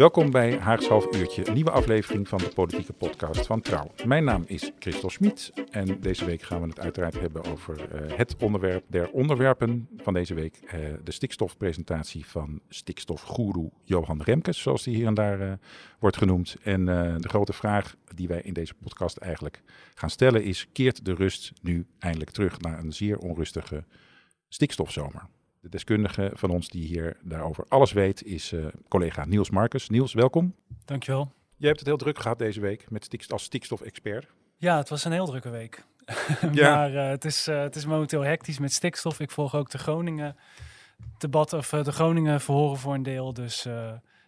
Welkom bij Haags Half Uurtje, een nieuwe aflevering van de politieke podcast van Trouw. Mijn naam is Christel Schmid en deze week gaan we het uiteraard hebben over uh, het onderwerp der onderwerpen van deze week. Uh, de stikstofpresentatie van stikstofgoeroe Johan Remkes, zoals die hier en daar uh, wordt genoemd. En de grote vraag die wij in deze podcast eigenlijk gaan stellen is, keert de rust nu eindelijk terug na een zeer onrustige stikstofzomer? De deskundige van ons die hier daarover alles weet is uh, collega Niels Marcus. Niels, welkom. Dankjewel. Je hebt het heel druk gehad deze week met als stikstofexpert. Ja, het was een heel drukke week. ja. maar uh, het, is, uh, het is momenteel hectisch met stikstof. Ik volg ook de Groningen debat of de Groningen verhoren voor een deel. Dus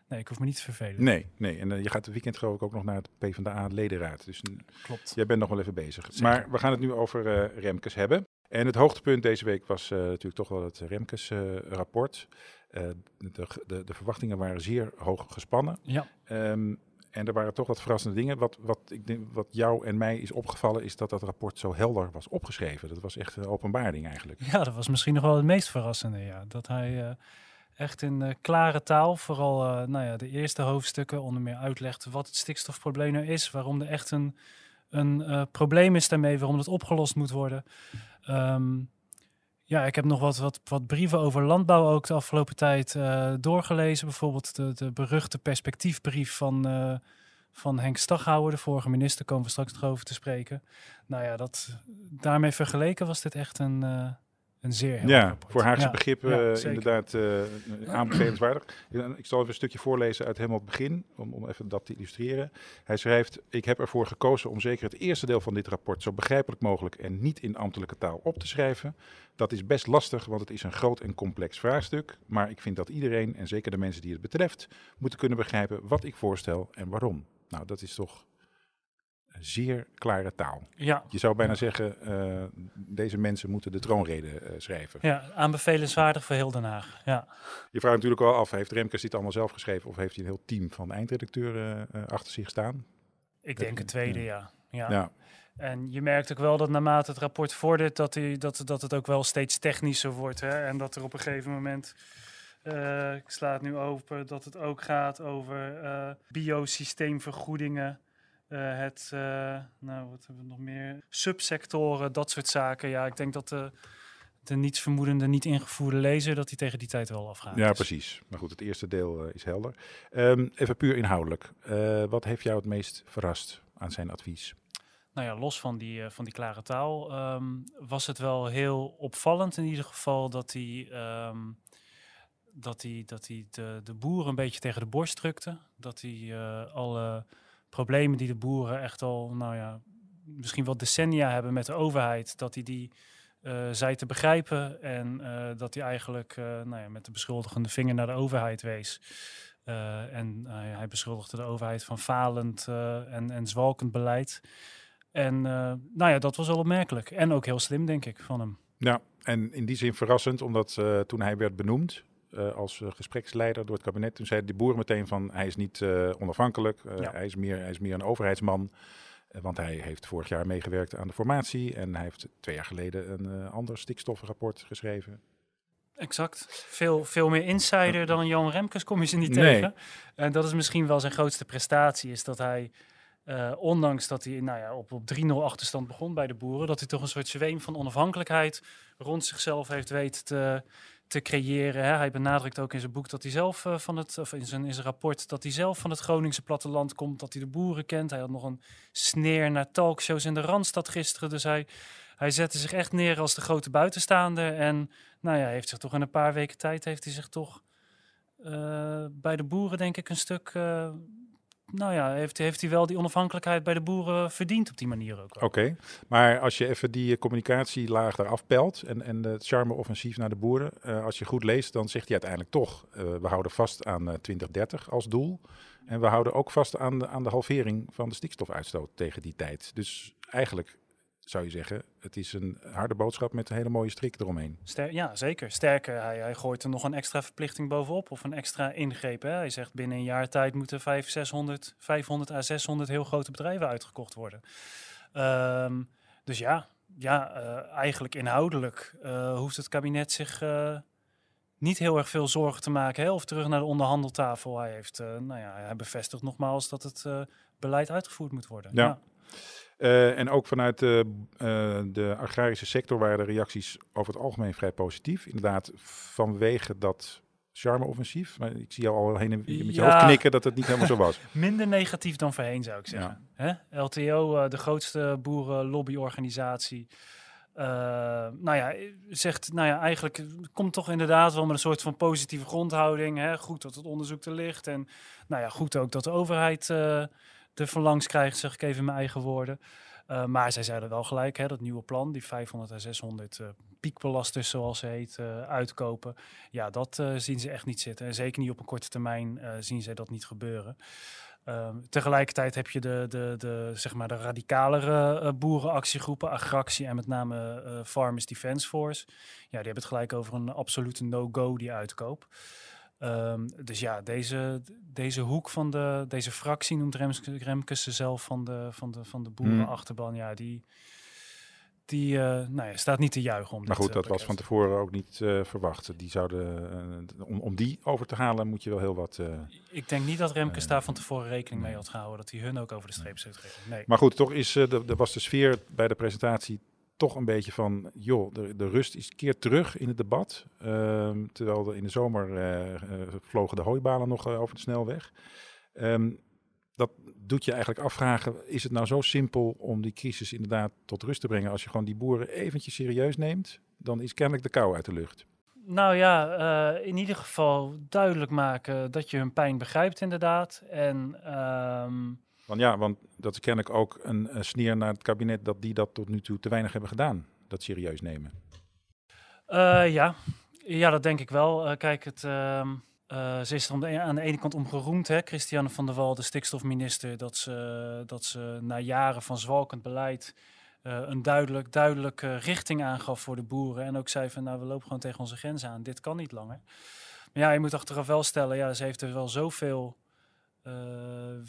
nee, ik hoef me niet te vervelen. Nee, nee. En je gaat het weekend geloof ik ook nog naar het PvdA ledenraad. Dus Klopt. jij bent nog wel even bezig. Zeker. Maar we gaan het nu over Remkes hebben. En het hoogtepunt deze week was uh, natuurlijk toch wel het Remkes-rapport. Uh, uh, de, de, de, verwachtingen waren zeer hoog gespannen. Ja. Um, en er waren toch wat verrassende dingen. Wat, wat, ik denk, wat jou en mij is opgevallen, is dat dat rapport zo helder was opgeschreven. Dat was echt een openbaring eigenlijk. Ja, dat was misschien nog wel het meest verrassende. Ja. Dat hij echt in klare taal, vooral nou ja, de eerste hoofdstukken, onder meer uitlegt wat het stikstofprobleem er is. Waarom er echt een, een probleem is daarmee, waarom het opgelost moet worden. Um, ja, ik heb nog wat, wat, wat brieven over landbouw ook de afgelopen tijd uh, doorgelezen. Bijvoorbeeld de, de beruchte perspectiefbrief van, uh, van Henk Staghouwer, de vorige minister, komen we straks nog over te spreken. Nou ja, dat, daarmee vergeleken was dit echt een, uh, een zeer Ja, rapport. voor Haagse ja, begrippen ja, inderdaad aanbevelenswaardig. Ik zal even een stukje voorlezen uit helemaal het begin, om, om even dat te illustreren. Hij schrijft, ik heb ervoor gekozen om zeker het eerste deel van dit rapport zo begrijpelijk mogelijk en niet in ambtelijke taal op te schrijven. Dat is best lastig, want het is een groot en complex vraagstuk. Maar ik vind dat iedereen, en zeker de mensen die het betreft, moeten kunnen begrijpen wat ik voorstel en waarom. Nou, dat is toch zeer klare taal. Ja. Je zou bijna zeggen, uh, deze mensen moeten de troonrede uh, schrijven. Ja, aanbevelenswaardig voor heel Den Haag. Ja. Je vraagt natuurlijk al af, heeft Remkes dit allemaal zelf geschreven of heeft hij een heel team van eindredacteuren uh, achter zich staan? Ik denk het tweede, ja. ja. ja. En je merkt ook wel dat naarmate het rapport vordert, dat, die, dat, dat het ook wel steeds technischer wordt. Hè? En dat er op een gegeven moment, ik sla het nu open, dat het ook gaat over biosysteemvergoedingen. Uh, het, uh, nou wat hebben we nog meer? Subsectoren, dat soort zaken. Ja, ik denk dat de, de nietsvermoedende, niet ingevoerde lezer, dat die tegen die tijd wel afgaat. Ja, precies. Maar goed, het eerste deel uh, is helder. Um, even puur inhoudelijk. wat heeft jou het meest verrast aan zijn advies? Nou ja, los van die, van die klare taal um, was het wel heel opvallend in ieder geval dat hij, um, dat hij, dat hij de, de boeren een beetje tegen de borst drukte. Dat hij alle problemen die de boeren echt al, nou ja, misschien wel decennia hebben met de overheid, dat hij die uh, zei te begrijpen en uh, dat hij eigenlijk uh, nou ja, met de beschuldigende vinger naar de overheid wees. en hij beschuldigde de overheid van falend en, en zwalkend beleid. En nou ja, dat was wel opmerkelijk. En ook heel slim, denk ik, van hem. Ja, en in die zin verrassend, omdat toen hij werd benoemd, uh, als uh, gespreksleider door het kabinet. Toen zeiden die boeren meteen van hij is niet uh, onafhankelijk, ja. hij, is meer, hij is meer een overheidsman. want hij heeft vorig jaar meegewerkt aan de formatie en hij heeft twee jaar geleden een ander stikstofrapport geschreven. Exact. Veel, veel meer insider dan Jan Remkes kom je ze niet nee. tegen. En dat is misschien wel zijn grootste prestatie, is dat hij uh, ondanks dat hij nou ja, op, op 3-0 achterstand begon bij de boeren, dat hij toch een soort zweem van onafhankelijkheid rond zichzelf heeft weten te, te creëren. Hij benadrukt ook in zijn boek dat hij zelf uh, van het, of in zijn, in zijn rapport, dat hij zelf van het Groningse platteland komt, dat hij de boeren kent. Hij had nog een sneer naar talkshows in de Randstad gisteren, dus hij, hij zette zich echt neer als de grote buitenstaander. En nou ja, heeft zich toch in een paar weken tijd, heeft hij zich toch uh, bij de boeren denk ik een stuk uh, nou ja, heeft, heeft hij wel die onafhankelijkheid bij de boeren verdiend op die manier ook. Oké, maar als je even die communicatielaag eraf pelt en, en het charme-offensief naar de boeren, uh, als je goed leest, dan zegt hij uiteindelijk toch, uh, we houden vast aan uh, 2030 als doel. En we houden ook vast aan aan de halvering van de stikstofuitstoot tegen die tijd. Dus eigenlijk zou je zeggen, het is een harde boodschap met een hele mooie strik eromheen. Ster ja, zeker. Sterker, hij, hij gooit er nog een extra verplichting bovenop of een extra ingreep. Hè? Hij zegt binnen een jaar tijd moeten 5, 600, 500 à 600 heel grote bedrijven uitgekocht worden. Um, dus ja, ja uh, eigenlijk inhoudelijk uh, hoeft het kabinet zich uh, niet heel erg veel zorgen te maken. Hè? Of terug naar de onderhandeltafel. Hij, heeft, nou ja, hij bevestigt nogmaals dat het beleid uitgevoerd moet worden. ja. ja. Uh, en ook vanuit de, uh, de, agrarische sector waren de reacties over het algemeen vrij positief. Inderdaad, vanwege dat charme-offensief. Maar ik zie jou al heen en met je ja. hoofd knikken dat het niet helemaal zo was. Minder negatief dan voorheen, zou ik zeggen. Ja. Hè? LTO, uh, de grootste boerenlobbyorganisatie. nou ja, zegt, nou ja, eigenlijk komt toch inderdaad wel met een soort van positieve grondhouding. Hè? Goed dat het onderzoek er ligt. En nou ja, goed ook dat de overheid de verlangs krijgt, zeg ik even in mijn eigen woorden. Uh, maar zij zeiden wel gelijk, hè, dat nieuwe plan, die 500 en 600 uh, piekbelasters, zoals ze heet, uh, uitkopen. Ja, dat eh, zien ze echt niet zitten. En zeker niet op een korte termijn zien ze dat niet gebeuren. Ehm, tegelijkertijd heb je de, de, de, zeg maar de radicalere boerenactiegroepen, Agractie en met name Farmers Defence Force. Ja, die hebben het gelijk over een absolute no-go, die uitkoop. Um, dus ja, deze, deze hoek van de, deze fractie noemt Remkes, Remkes zelf van de, van de, van de hmm. boerenachterban. Ja, die, die uh, nou ja, staat niet te juichen om Maar goed, dat was van tevoren ook niet uh, verwacht. Die zouden, om, om die over te halen moet je wel heel wat... ik denk niet dat Remkes daar van tevoren rekening mee had gehouden. Dat hij hun ook over de streep zou trekken. Nee. Maar goed, toch is, de, de, was de sfeer bij de presentatie toch een beetje van, joh, de, de rust is keer terug in het debat. Uh, terwijl in de zomer uh, uh, vlogen de hooibalen nog uh, over de snelweg. Um, dat doet je eigenlijk afvragen, is het nou zo simpel om die crisis inderdaad tot rust te brengen? Als je gewoon die boeren eventjes serieus neemt, dan is kennelijk de kou uit de lucht. Nou ja, in ieder geval duidelijk maken dat je hun pijn begrijpt inderdaad. En... Um want ja, want dat is kennelijk ook een, een sneer naar het kabinet dat die dat tot nu toe te weinig hebben gedaan. Dat serieus nemen. Uh, ja. ja, dat denk ik wel. Uh, kijk, het, uh, ze is er aan de ene kant om geroemd, hè, Christiane van der Wal, de stikstofminister, dat ze, dat ze na jaren van zwalkend beleid een duidelijk, duidelijke richting aangaf voor de boeren. En ook zei van, nou, we lopen gewoon tegen onze grenzen aan. Dit kan niet langer. Maar ja, je moet achteraf wel stellen, ja, ze heeft er wel zoveel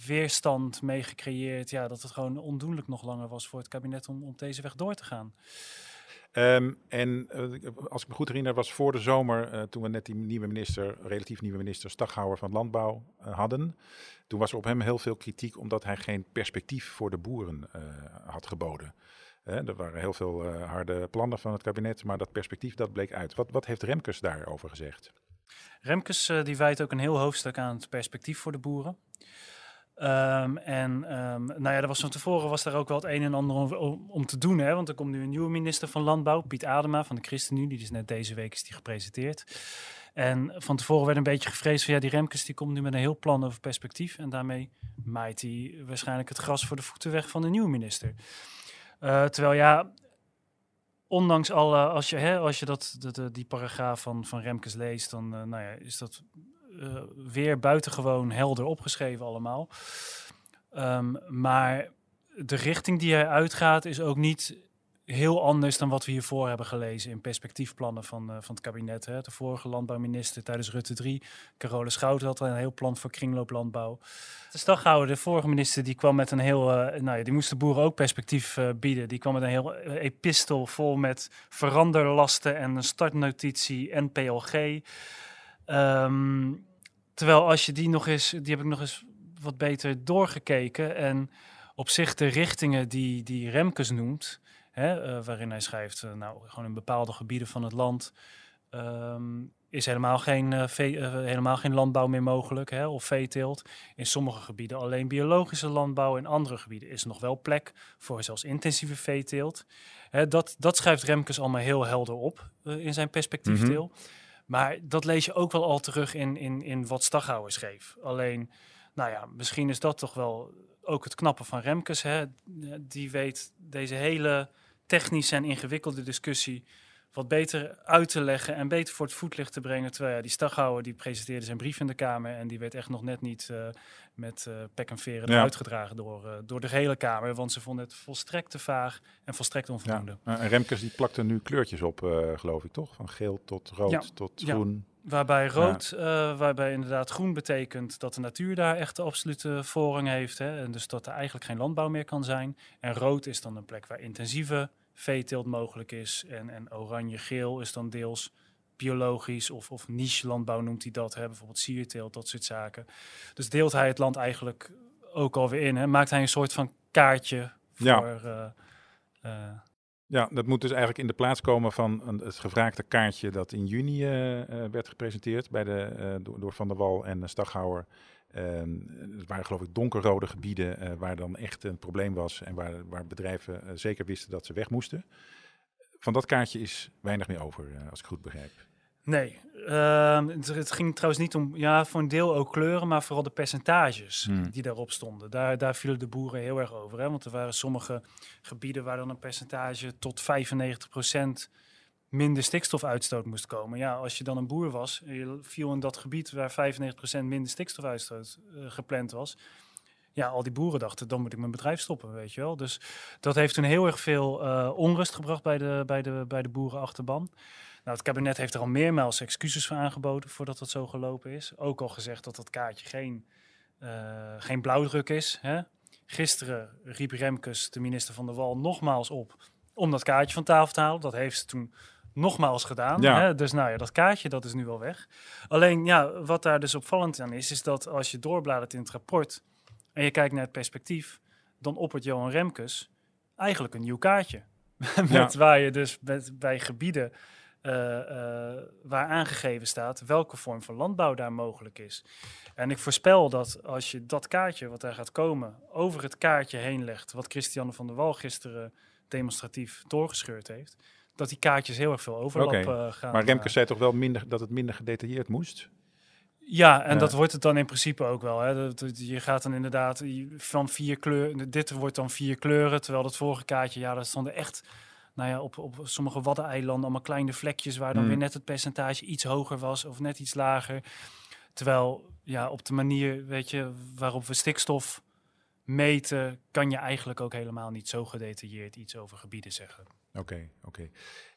weerstand mee gecreëerd. Ja, dat het gewoon ondoenlijk nog langer was voor het kabinet om op deze weg door te gaan. Um, en uh, als ik me goed herinner, was voor de zomer, uh, toen we net die nieuwe minister, relatief nieuwe minister Staghouwer van Landbouw hadden. Toen was er op hem heel veel kritiek omdat hij geen perspectief voor de boeren had geboden. er waren heel veel harde plannen van het kabinet, maar dat perspectief dat bleek uit. Wat, wat heeft Remkes daarover gezegd? Remkes uh, die wijt ook een heel hoofdstuk aan het perspectief voor de boeren. Um, en um, nou ja, er was van tevoren was daar ook wel het een en ander om, te doen. Hè? Want er komt nu een nieuwe minister van Landbouw, Piet Adema van de ChristenUnie. Die is net deze week is die gepresenteerd. En van tevoren werd een beetje gevreesd van ja, die Remkes die komt nu met een heel plan over perspectief. En daarmee maait hij waarschijnlijk het gras voor de voeten weg van de nieuwe minister. Uh, terwijl ja, ondanks alle, als je, hè, als je dat, die paragraaf van, van Remkes leest, dan uh, nou ja, is dat uh, weer buitengewoon helder opgeschreven allemaal. Um, maar de richting die hij uitgaat is ook niet heel anders dan wat we hiervoor hebben gelezen in perspectiefplannen van, uh, van het kabinet. Hè. De vorige landbouwminister tijdens Rutte 3, Carole Schouten, had een heel plan voor kringlooplandbouw. De Staghouwer, de vorige minister, die kwam met een heel, uh, nou ja, die moest de boeren ook perspectief uh, bieden. Die kwam met een heel epistel vol met veranderlasten en een startnotitie en PLG. Um, terwijl als je die nog eens, die heb ik nog eens wat beter doorgekeken en op zich de richtingen die, die Remkes noemt, Hè, uh, waarin hij schrijft, uh, nou, gewoon in bepaalde gebieden van het land um, is helemaal geen, uh, helemaal geen landbouw meer mogelijk, hè, of veeteelt. In sommige gebieden alleen biologische landbouw, in andere gebieden is er nog wel plek voor zelfs intensieve veeteelt. Hè, dat, dat schrijft Remkes allemaal heel helder op in zijn perspectiefdeel. Mm Maar dat lees je ook wel al terug in, in, in wat Staghouwer schreef. Alleen, nou ja, misschien is dat toch wel ook het knappe van Remkes. Hè? Die weet deze hele technische en ingewikkelde discussie wat beter uit te leggen en beter voor het voetlicht te brengen. Terwijl ja, die Staghouwer die presenteerde zijn brief in de Kamer en die werd echt nog net niet uh, met uh, pek en veren ja. uitgedragen door, uh, door de hele Kamer. Want ze vonden het volstrekt te vaag en volstrekt onvoldoende. Ja. En Remkes die plakte nu kleurtjes op, geloof ik toch? Van geel tot rood tot groen. Waarbij rood, waarbij inderdaad groen betekent dat de natuur daar echt de absolute voorrang heeft. Hè? En dus dat er eigenlijk geen landbouw meer kan zijn. En rood is dan een plek waar intensieve veeteelt mogelijk is. En, en oranje-geel is dan deels biologisch of, of niche landbouw noemt hij dat. Hè? Bijvoorbeeld sierteelt, dat soort zaken. Dus deelt hij het land eigenlijk ook alweer in. Hè? Maakt hij een soort van kaartje voor... Ja. Uh, ja, dat moet dus eigenlijk in de plaats komen van een, het gevraagde kaartje dat in juni uh, werd gepresenteerd bij de, door, door, Van der Wal en Staghouwer. Ehm, het waren geloof ik donkerrode gebieden uh, waar dan echt een probleem was en waar, waar bedrijven uh, zeker wisten dat ze weg moesten. Van dat kaartje is weinig meer over, uh, als ik goed begrijp. Nee, ehm, het, het, ging trouwens niet om, ja, voor een deel ook kleuren, maar vooral de percentages hmm. die daarop stonden. Daar, daar vielen de boeren heel erg over. Hè? Want er waren sommige gebieden waar dan een percentage tot 95 procent minder stikstofuitstoot moest komen. Ja, als je dan een boer was, en je viel in dat gebied waar 95% minder stikstofuitstoot uh, gepland was. Ja, al die boeren dachten, dan moet ik mijn bedrijf stoppen, weet je wel. Dus dat heeft toen heel erg veel uh, onrust gebracht bij de, bij, de, bij de boerenachterban. Nou, het kabinet heeft er al meermaals excuses voor aangeboden voordat het zo gelopen is. Ook al gezegd dat dat kaartje geen, geen blauwdruk is. Hè? Gisteren riep Remkes, de minister van de Wal, nogmaals op om dat kaartje van tafel te halen. Dat heeft ze toen nogmaals gedaan. Ja. Hè? Dus nou ja, dat kaartje dat is nu wel weg. Alleen ja, wat daar dus opvallend aan is, is dat als je doorbladert in het rapport en je kijkt naar het perspectief, dan oppert Johan Remkes eigenlijk een nieuw kaartje. met ja. Waar je dus met, bij gebieden uh, uh, waar aangegeven staat welke vorm van landbouw daar mogelijk is. En ik voorspel dat als je dat kaartje wat daar gaat komen over het kaartje heen legt, wat Christiane van der Wal gisteren demonstratief doorgescheurd heeft, dat die kaartjes heel erg veel overlap okay. uh, gaan. Maar Remkes zei toch wel minder, dat het minder gedetailleerd moest? Ja, en dat wordt het dan in principe ook wel. Hè. Dat, je gaat dan inderdaad van vier kleuren, dit wordt dan vier kleuren, terwijl dat vorige kaartje, ja, daar stonden echt, nou ja, op, op sommige waddeneilanden allemaal kleine vlekjes waar dan mm. weer net het percentage iets hoger was of net iets lager. Terwijl, ja, op de manier, weet je, waarop we stikstof meten, kan je eigenlijk ook helemaal niet zo gedetailleerd iets over gebieden zeggen. Oké, oké.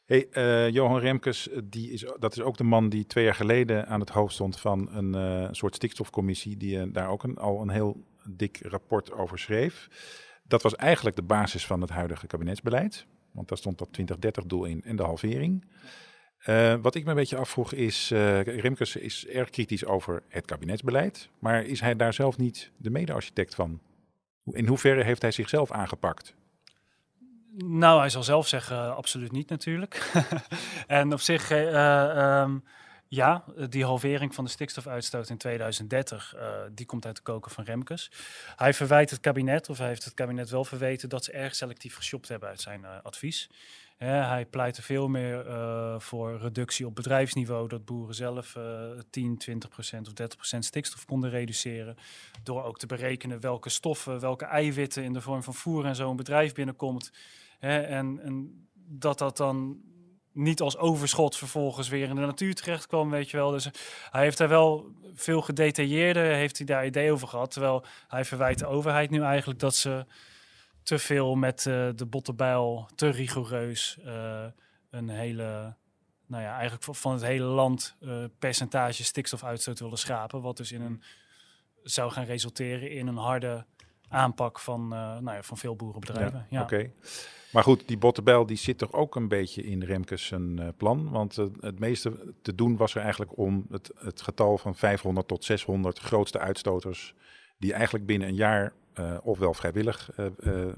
Hey, uh, Johan Remkes, die is, dat is ook de man die twee jaar geleden aan het hoofd stond van een uh, soort stikstofcommissie, die daar ook een, al een heel dik rapport over schreef. Dat was eigenlijk de basis van het huidige kabinetsbeleid, want daar stond dat 2030-doel in en de halvering. wat ik me een beetje afvroeg is, Remkes is erg kritisch over het kabinetsbeleid, maar is hij daar zelf niet de mede-architect van? In hoeverre heeft hij zichzelf aangepakt? Nou, hij zal zelf zeggen, absoluut niet natuurlijk. en op zich, uh, um, ja, die halvering van de stikstofuitstoot in 2030, uh, die komt uit de koken van Remkes. Hij verwijt het kabinet, of hij heeft het kabinet wel verweten, dat ze erg selectief geshopt hebben uit zijn advies. hij pleit veel meer voor reductie op bedrijfsniveau, dat boeren zelf uh, 10, 20 procent of 30 procent stikstof konden reduceren. Door ook te berekenen welke stoffen, welke eiwitten in de vorm van voer en zo een bedrijf binnenkomt. En, en dat dat dan niet als overschot vervolgens weer in de natuur terecht kwam, weet je wel. Dus hij heeft daar wel veel gedetailleerder, heeft hij daar idee over gehad. Terwijl hij verwijt de overheid nu eigenlijk dat ze te veel met uh, de bottenbijl, te rigoureus, uh, een hele, nou ja, eigenlijk van het hele land uh, percentage stikstofuitstoot willen schrapen. Wat dus in een, zou gaan resulteren in een harde aanpak van, nou ja, van veel boerenbedrijven. Ja, ja. Oké. Maar goed, die Bottebel die zit toch ook een beetje in Remkes zijn uh, plan. Want uh, het meeste te doen was er eigenlijk om het, het getal van 500 tot 600 grootste uitstoters... die eigenlijk binnen een jaar ofwel vrijwillig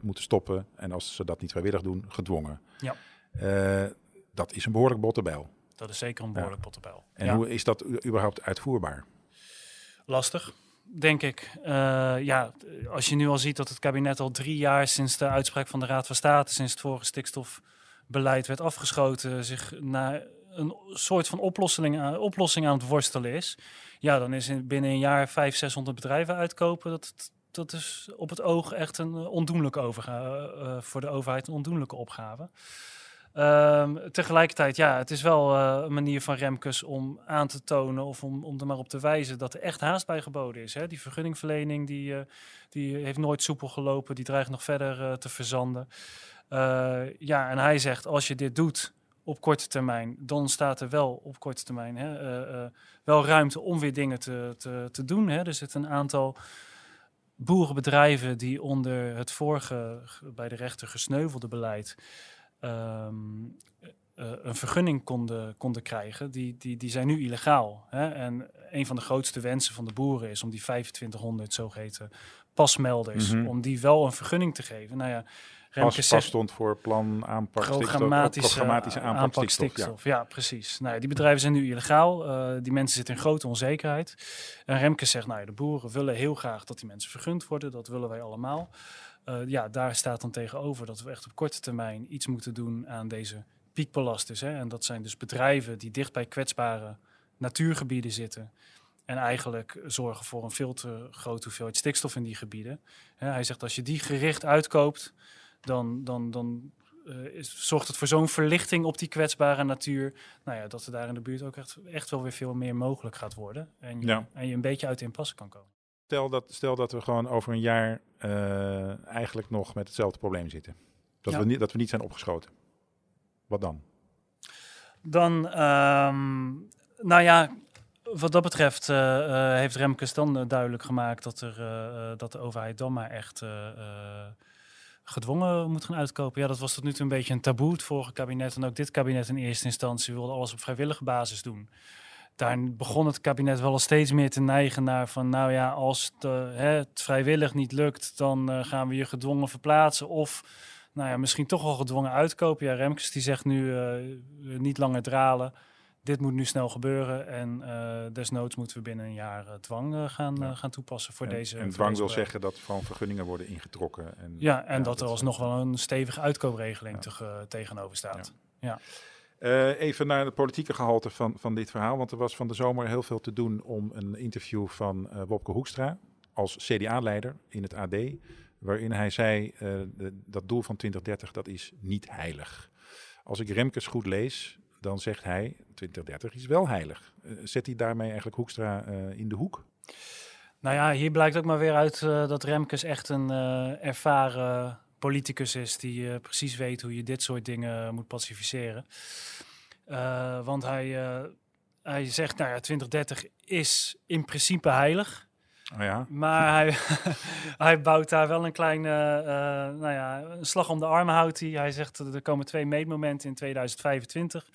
moeten stoppen... en als ze dat niet vrijwillig doen, gedwongen. Ja. dat is een behoorlijk Bottebel. Dat is zeker een behoorlijk ja. En hoe is dat überhaupt uitvoerbaar? Lastig denk ik. Uh, ja, als je nu al ziet dat het kabinet al drie jaar sinds de uitspraak van de Raad van State, sinds het vorige stikstofbeleid werd afgeschoten, zich naar een soort van oplossing, aan, oplossing aan het worstelen is. Ja, dan is in, binnen een jaar 500, 600 bedrijven uitkopen. Dat, dat is op het oog echt een ondoenlijke overgave, uh, voor de overheid een ondoenlijke opgave. Ehm, tegelijkertijd, ja, het is wel eh, een manier van Remkes om aan te tonen of om, om er maar op te wijzen dat er echt haast bij geboden is. Hè? Die vergunningverlening die, eh, die heeft nooit soepel gelopen, die dreigt nog verder eh, te verzanden. Ja, en hij zegt als je dit doet op korte termijn, dan staat er wel op korte termijn hè, wel ruimte om weer dingen te, te, te doen. Hè? Er zitten een aantal boerenbedrijven die onder het vorige bij de rechter gesneuvelde beleid ehm, eh, een vergunning konden, konden krijgen, die, die, die zijn nu illegaal. Hè? En een van de grootste wensen van de boeren is om die 2500 zogeheten pasmelders, Mhm. om die wel een vergunning te geven. Nou ja, Remkes Pas, stond voor plan aanpak stikstof, oh, programmatische, programmatische aanpak, aanpak stikstof. stikstof. Ja. precies. Nou, ja, die bedrijven zijn nu illegaal. Eh, die mensen zitten in grote onzekerheid. En Remkes zegt, nou ja, de boeren willen heel graag dat die mensen vergund worden. Dat willen wij allemaal. Eh, ja, daar staat dan tegenover dat we echt op korte termijn iets moeten doen aan deze piekbelasters. Hè. En dat zijn dus bedrijven die dicht bij kwetsbare natuurgebieden zitten. En eigenlijk zorgen voor een veel te grote hoeveelheid stikstof in die gebieden. Hè, hij zegt, als je die gericht uitkoopt, dan, dan, dan eh, is, zorgt het voor zo'n verlichting op die kwetsbare natuur. Nou ja, dat er daar in de buurt ook echt, echt wel weer veel meer mogelijk gaat worden. En je, Ja. en je een beetje uit de impasse kan komen. Stel, dat, stel dat we gewoon over een jaar eh, eigenlijk nog met hetzelfde probleem zitten. Dat, Ja. we niet, dat we niet zijn opgeschoten. Wat dan? Dan, ehm, nou ja, wat dat betreft eh, eh, heeft Remkes dan duidelijk gemaakt dat, er, dat de overheid dan maar echt gedwongen moet gaan uitkopen. Ja, dat was tot nu toe een beetje een taboe, het vorige kabinet. En ook dit kabinet in eerste instantie wilde alles op vrijwillige basis doen. Daar begon het kabinet wel al steeds meer te neigen naar van, nou ja, als de, hè, het vrijwillig niet lukt, dan eh, gaan we je gedwongen verplaatsen. Of nou ja, misschien toch wel gedwongen uitkopen. Ja, Remkes die zegt nu eh, niet langer dralen. Dit moet nu snel gebeuren en eh, desnoods moeten we binnen een jaar eh, dwang eh, gaan, Ja. eh, gaan toepassen voor en, deze. en dwang wil zeggen dat gewoon vergunningen worden ingetrokken. En, Ja, en Ja, dat er alsnog wel een stevige uitkoopregeling Ja. tege- tegenover staat. Eh, even naar het politieke gehalte van, van dit verhaal. Want er was van de zomer heel veel te doen om een interview van eh, Wopke Hoekstra als CDA-leider in het AD. Waarin hij zei, eh, dat doel van 2030 dat is niet heilig. Als ik Remkes goed lees, dan zegt hij 2030 is wel heilig. Zet hij daarmee eigenlijk Hoekstra in de hoek? Nou ja, hier blijkt ook maar weer uit dat Remkes echt een ervaren politicus is die eh, precies weet hoe je dit soort dingen moet pacificeren. Eh, want hij, eh, hij zegt, nou ja, 2030 is in principe heilig. Oh ja, Maar hij, hij bouwt daar wel een kleine, nou ja, een slag om de arm houdt hij. Hij zegt, er komen twee meetmomenten in 2025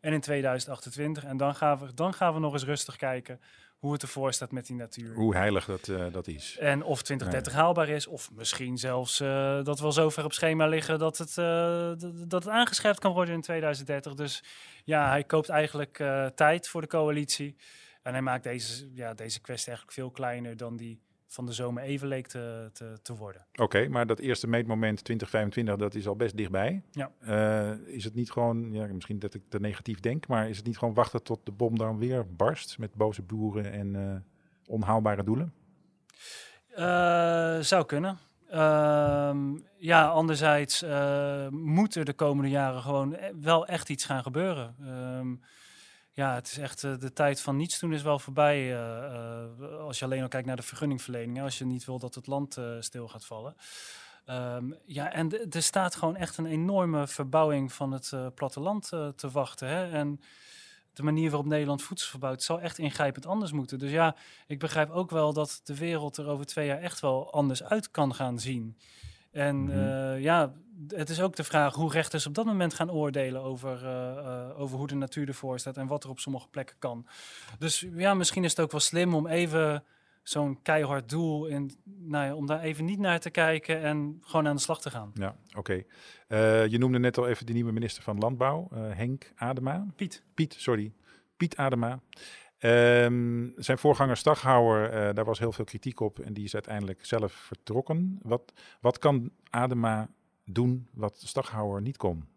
en in 2028. En dan gaan we, dan gaan we nog eens rustig kijken hoe het ervoor staat met die natuur. hoe heilig dat, eh, dat is. En of 2030 haalbaar is, of misschien zelfs eh, dat we al zo ver op schema liggen dat het, d- dat het aangescherpt kan worden in 2030. Dus ja, hij koopt eigenlijk tijd voor de coalitie. En hij maakt deze, ja, deze kwestie eigenlijk veel kleiner dan die van de zomer even leek te, te, te worden. Oké, maar dat eerste meetmoment 2025, dat is al best dichtbij. Ja. Eh, is het niet gewoon, ja, misschien dat ik te negatief denk, maar is het niet gewoon wachten tot de bom dan weer barst met boze boeren en eh, onhaalbare doelen? Eh, zou kunnen. Ehm, ja, anderzijds moet er de komende jaren gewoon e- wel echt iets gaan gebeuren. Ja, het is echt eh, de tijd van niets doen is wel voorbij. eh, eh, als je alleen al kijkt naar de vergunningverlening, als je niet wil dat het land stil gaat vallen. Ehm, ja, en er staat gewoon echt een enorme verbouwing van het platteland te wachten. Hè? En de manier waarop Nederland voedsel verbouwt, zal echt ingrijpend anders moeten. Dus ja, ik begrijp ook wel dat de wereld er over twee jaar echt wel anders uit kan gaan zien. En Mhm. eh, ja, het is ook de vraag hoe rechters op dat moment gaan oordelen over, eh, eh, over hoe de natuur ervoor staat en wat er op sommige plekken kan. Dus ja, misschien is het ook wel slim om even zo'n keihard doel in, nou ja, om daar even niet naar te kijken en gewoon aan de slag te gaan. Ja, oké. Je noemde net al even de nieuwe minister van Landbouw, Henk Adema. Piet. Piet, sorry. Piet Adema. Ehm, zijn voorganger Staghouwer, eh, daar was heel veel kritiek op en die is uiteindelijk zelf vertrokken. Wat, wat kan Adema doen wat Staghouwer niet kon?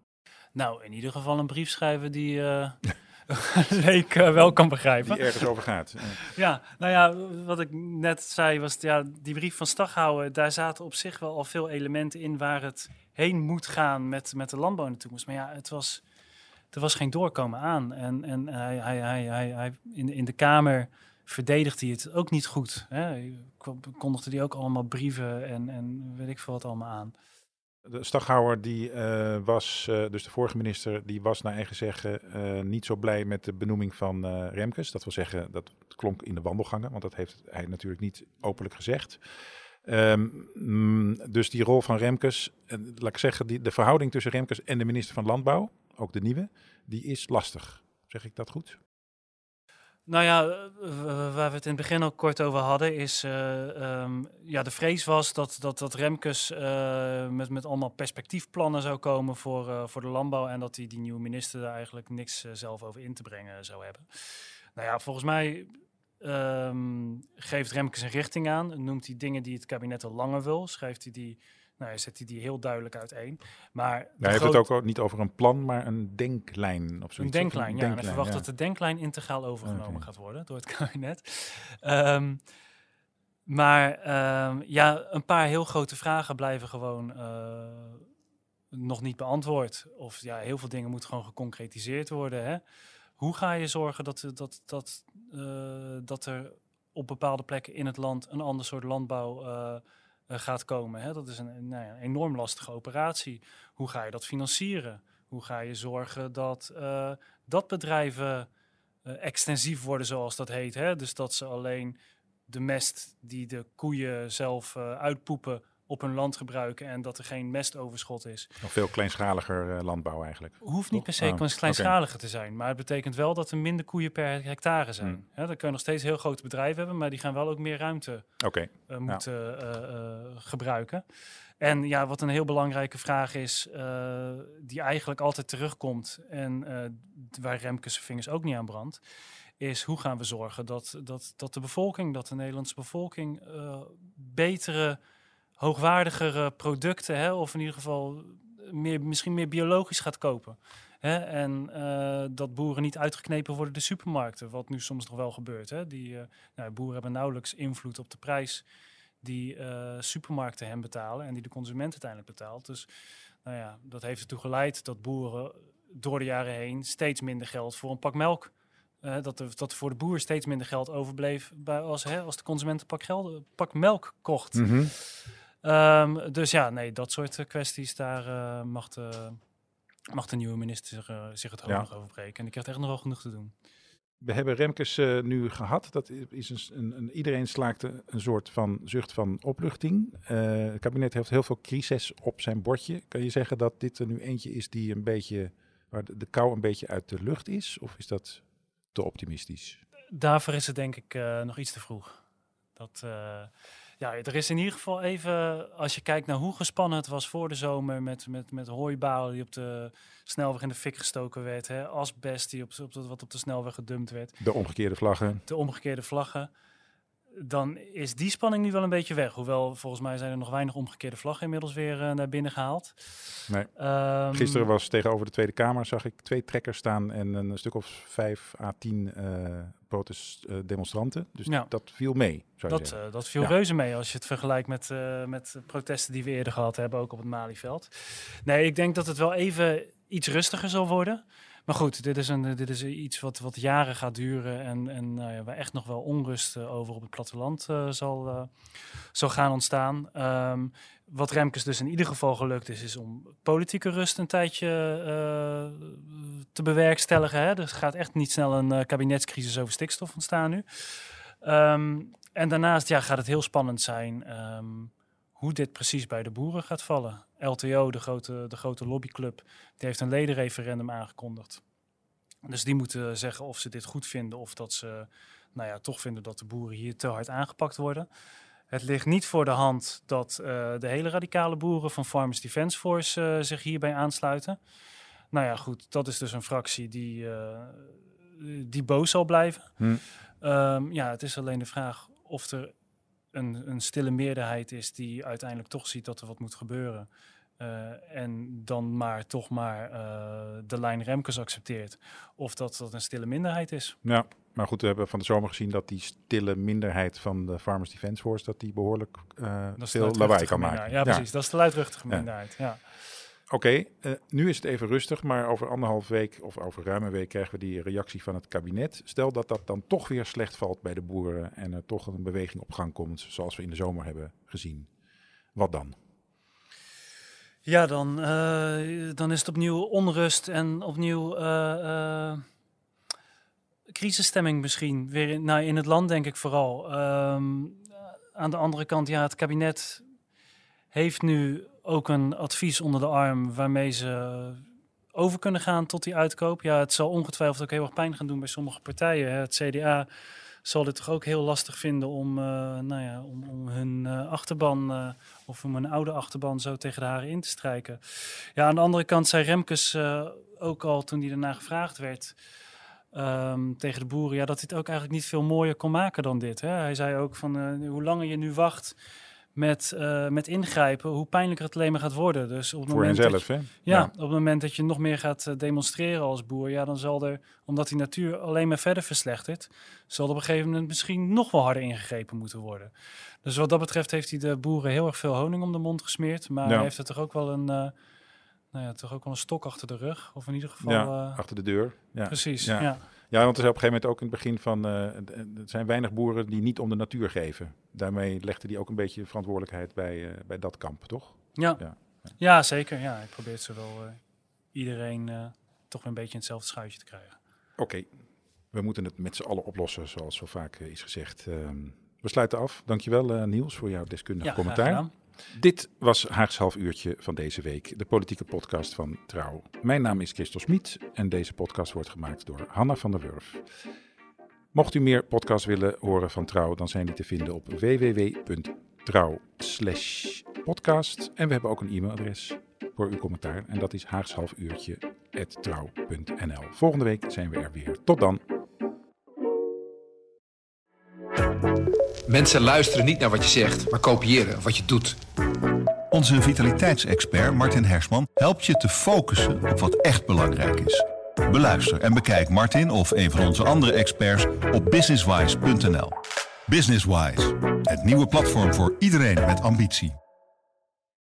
Nou, in ieder geval een brief schrijven die, eh, leek eh, wel kan begrijpen. Die ergens over gaat. Ja, nou ja, wat ik net zei was, ja, die brief van Staghouwer, daar zaten op zich wel al veel elementen in waar het heen moet gaan met, met de landbouw in de toekomst. Maar ja, het was, er was geen doorkomen aan. En, en hij, hij, hij, hij, in, in de Kamer verdedigde hij het ook niet goed. Hè? Kondigde hij ook allemaal brieven en, en weet ik veel wat allemaal aan. De Staghouwer, die eh, was, eh, dus de vorige minister, die was naar eigen zeggen eh, niet zo blij met de benoeming van Remkes. Dat wil zeggen, dat klonk in de wandelgangen, want dat heeft hij natuurlijk niet openlijk gezegd. Ehm, mm, dus die rol van Remkes, laat ik zeggen, die, de verhouding tussen Remkes en de minister van Landbouw, ook de nieuwe, die is lastig. Zeg ik dat goed? Nou ja, eh, waar we het in het begin al kort over hadden, is eh, ehm, ja, de vrees was dat, dat, dat Remkes eh, met, met allemaal perspectiefplannen zou komen voor, voor de landbouw en dat die, die nieuwe minister daar eigenlijk niks zelf over in te brengen zou hebben. Nou ja, volgens mij ehm, geeft Remkes een richting aan, noemt hij dingen die het kabinet al langer wil, schrijft hij die, nou ja, zet hij die heel duidelijk uiteen. Maar Hij heeft het ook niet over een plan, maar een denklijn of zoiets. een denklijn, ja. En hij verwacht ja. dat de denklijn integraal overgenomen gaat worden door het kabinet. Ehm, maar ehm, ja, een paar heel grote vragen blijven gewoon eh, nog niet beantwoord. Of ja, heel veel dingen moeten gewoon geconcretiseerd worden. Hè? Hoe ga je zorgen dat, dat, dat, eh, dat er op bepaalde plekken in het land een ander soort landbouw eh, gaat komen? Hè? Dat is een, nou een enorm lastige operatie. Hoe ga je dat financieren? Hoe ga je zorgen dat, eh, dat bedrijven eh, extensief worden, zoals dat heet? Hè? Dus dat ze alleen de mest die de koeien zelf eh, uitpoepen op hun land gebruiken en dat er geen mestoverschot is. Nog veel kleinschaliger eh, landbouw eigenlijk. Hoeft niet per se Oh, kleins- kleinschaliger te zijn, maar het betekent wel dat er minder koeien per hectare zijn. Hè, dan kun je nog steeds heel grote bedrijven hebben, maar die gaan wel ook meer ruimte eh, moeten eh, eh, gebruiken. En ja, wat een heel belangrijke vraag is, die eigenlijk altijd terugkomt en waar Remkes zijn vingers ook niet aan brandt, is hoe gaan we zorgen dat, dat, dat de bevolking, dat de Nederlandse bevolking betere, hoogwaardigere producten, hè, of in ieder geval meer, misschien meer biologisch gaat kopen. Hè, en eh, dat boeren niet uitgeknepen worden de supermarkten, wat nu soms nog wel gebeurt. Hè. Die, eh, nou, boeren hebben nauwelijks invloed op de prijs die eh, supermarkten hen betalen en die de consument uiteindelijk betaalt. Dus nou ja, dat heeft ertoe geleid dat boeren door de jaren heen steeds minder geld voor een pak melk. dat, er, dat voor de boer steeds minder geld overbleef bij, als, hè, als de consument een pak, geld, pak melk kocht. Mhm. Ehm, dus ja, nee, dat soort eh, kwesties, daar eh, mag, de, mag de nieuwe minister zich, eh, zich het hoofd Ja. nog over breken. En die krijgt echt nog wel genoeg te doen. We hebben Remkes nu gehad. Dat is een, een, een- iedereen slaakte een soort van zucht van opluchting. Het kabinet heeft heel veel crisis op zijn bordje. Kan je zeggen dat dit er nu eentje is die een beetje, waar de, de kou een beetje uit de lucht is? Of is dat te optimistisch? Daarvoor is het denk ik nog iets te vroeg. Dat, ja, er is in ieder geval even, als je kijkt naar hoe gespannen het was voor de zomer met, met, met hooibalen die op de snelweg in de fik gestoken werd, hè, asbest die op, op, wat op de snelweg gedumpt werd, De omgekeerde vlaggen. de omgekeerde vlaggen, dan is die spanning nu wel een beetje weg. Hoewel, volgens mij zijn er nog weinig omgekeerde vlaggen inmiddels weer eh, naar binnen gehaald. Nee. Ehm, Gisteren was tegenover de Tweede Kamer, zag ik twee trekkers staan en een stuk of vijf à tien protest, eh, demonstranten. Dus Ja. dat viel mee, zou je Dat, zeggen. dat viel Ja. reuze mee als je het vergelijkt met, met protesten die we eerder gehad hebben, ook op het Malieveld. Nee, ik denk dat het wel even iets rustiger zal worden. Maar goed, dit is, een, dit is iets wat, wat jaren gaat duren en, en nou waar echt nog wel onrust eh, over op het platteland eh, zal, eh, zal gaan ontstaan. Ehm, wat Remkes dus in ieder geval gelukt is, is om politieke rust een tijdje eh, te bewerkstelligen. Hè. Er gaat echt niet snel een eh, kabinetscrisis over stikstof ontstaan nu. Ehm, en daarnaast ja, gaat het heel spannend zijn ehm, hoe dit precies bij de boeren gaat vallen. LTO, de grote, de grote lobbyclub, die heeft een ledenreferendum aangekondigd. Dus die moeten zeggen of ze dit goed vinden of dat ze nou ja, toch vinden dat de boeren hier te hard aangepakt worden. Het ligt niet voor de hand dat eh, de hele radicale boeren van Farmers Defence Force eh, zich hierbij aansluiten. Nou ja, goed, dat is dus een fractie die, eh, die boos zal blijven. Hm. Ehm, ja, het is alleen de vraag of er een, een stille meerderheid is die uiteindelijk toch ziet dat er wat moet gebeuren. eh, en dan maar toch maar eh, de lijn Remkes accepteert. Of dat dat een stille minderheid is. Ja, maar goed, we hebben van de zomer gezien dat die stille minderheid van de Farmers Defence Force, dat die behoorlijk uh, veel lawaai kan maken. Ja, precies. Dat is de luidruchtige Ja. minderheid. Ja. Oké, eh, nu is het even rustig, maar over anderhalf week of over ruim een week krijgen we die reactie van het kabinet. Stel dat dat dan toch weer slecht valt bij de boeren en er toch een beweging op gang komt, zoals we in de zomer hebben gezien. Wat dan? Ja, dan, eh, dan is het opnieuw onrust en opnieuw eh, crisisstemming misschien. Weer in, nou, in het land denk ik vooral. Ehm, aan de andere kant, ja, het kabinet heeft nu ook een advies onder de arm waarmee ze over kunnen gaan tot die uitkoop. Ja, het zal ongetwijfeld ook heel erg pijn gaan doen bij sommige partijen. Het CDA zal dit toch ook heel lastig vinden om, eh, nou ja, om, om hun eh, achterban eh, of om een oude achterban zo tegen de haren in te strijken. Ja, aan de andere kant zei Remkes ook al toen hij daarna gevraagd werd ehm, tegen de boeren, ja, dat hij het ook eigenlijk niet veel mooier kon maken dan dit. Hè. Hij zei ook van hoe langer je nu wacht met, eh, met ingrijpen, hoe pijnlijker het alleen maar gaat worden. Dus op het Voor moment dat ja, op het moment dat je nog meer gaat eh, demonstreren als boer, ja, dan zal er, omdat die natuur alleen maar verder verslechtert, zal er op een gegeven moment misschien nog wel harder ingegrepen moeten worden. Dus wat dat betreft heeft hij de boeren heel erg veel honing om de mond gesmeerd, maar Ja. hij heeft er toch ook wel een, eh, nou ja, toch ook wel een stok achter de rug, of in ieder geval. Ja, achter de deur. Ja. precies. ja. Ja. Want er is op een gegeven moment ook in het begin van... er zijn weinig boeren die niet om de natuur geven. Daarmee legde hij ook een beetje verantwoordelijkheid bij, eh, bij dat kamp, toch? Ja. Ja. Ja. zeker. Ja, hij probeert zo wel eh, iedereen eh, toch weer een beetje in hetzelfde schuitje te krijgen. Oké, we moeten het met z'n allen oplossen, zoals zo vaak is gezegd. Ehm, we sluiten af. Dankjewel eh, Niels voor jouw deskundige Ja, commentaar. Dit was Haags half uurtje van deze week, de politieke podcast van Trouw. Mijn naam is Christel Smit en deze podcast wordt gemaakt door Hanna van der Wurf. Mocht u meer podcasts willen horen van Trouw, dan zijn die te vinden op www.trouw podcast. En we hebben ook een e-mailadres voor uw commentaar en dat is haagshalfuurtje.trouw.nl. Volgende week zijn we er weer. Tot dan. Mensen luisteren niet naar wat je zegt, maar kopiëren wat je doet. Onze vitaliteitsexpert Martin Hersman helpt je te focussen op wat echt belangrijk is. Beluister en bekijk Martin of een van onze andere experts op businesswise.nl. Businesswise, het nieuwe platform voor iedereen met ambitie.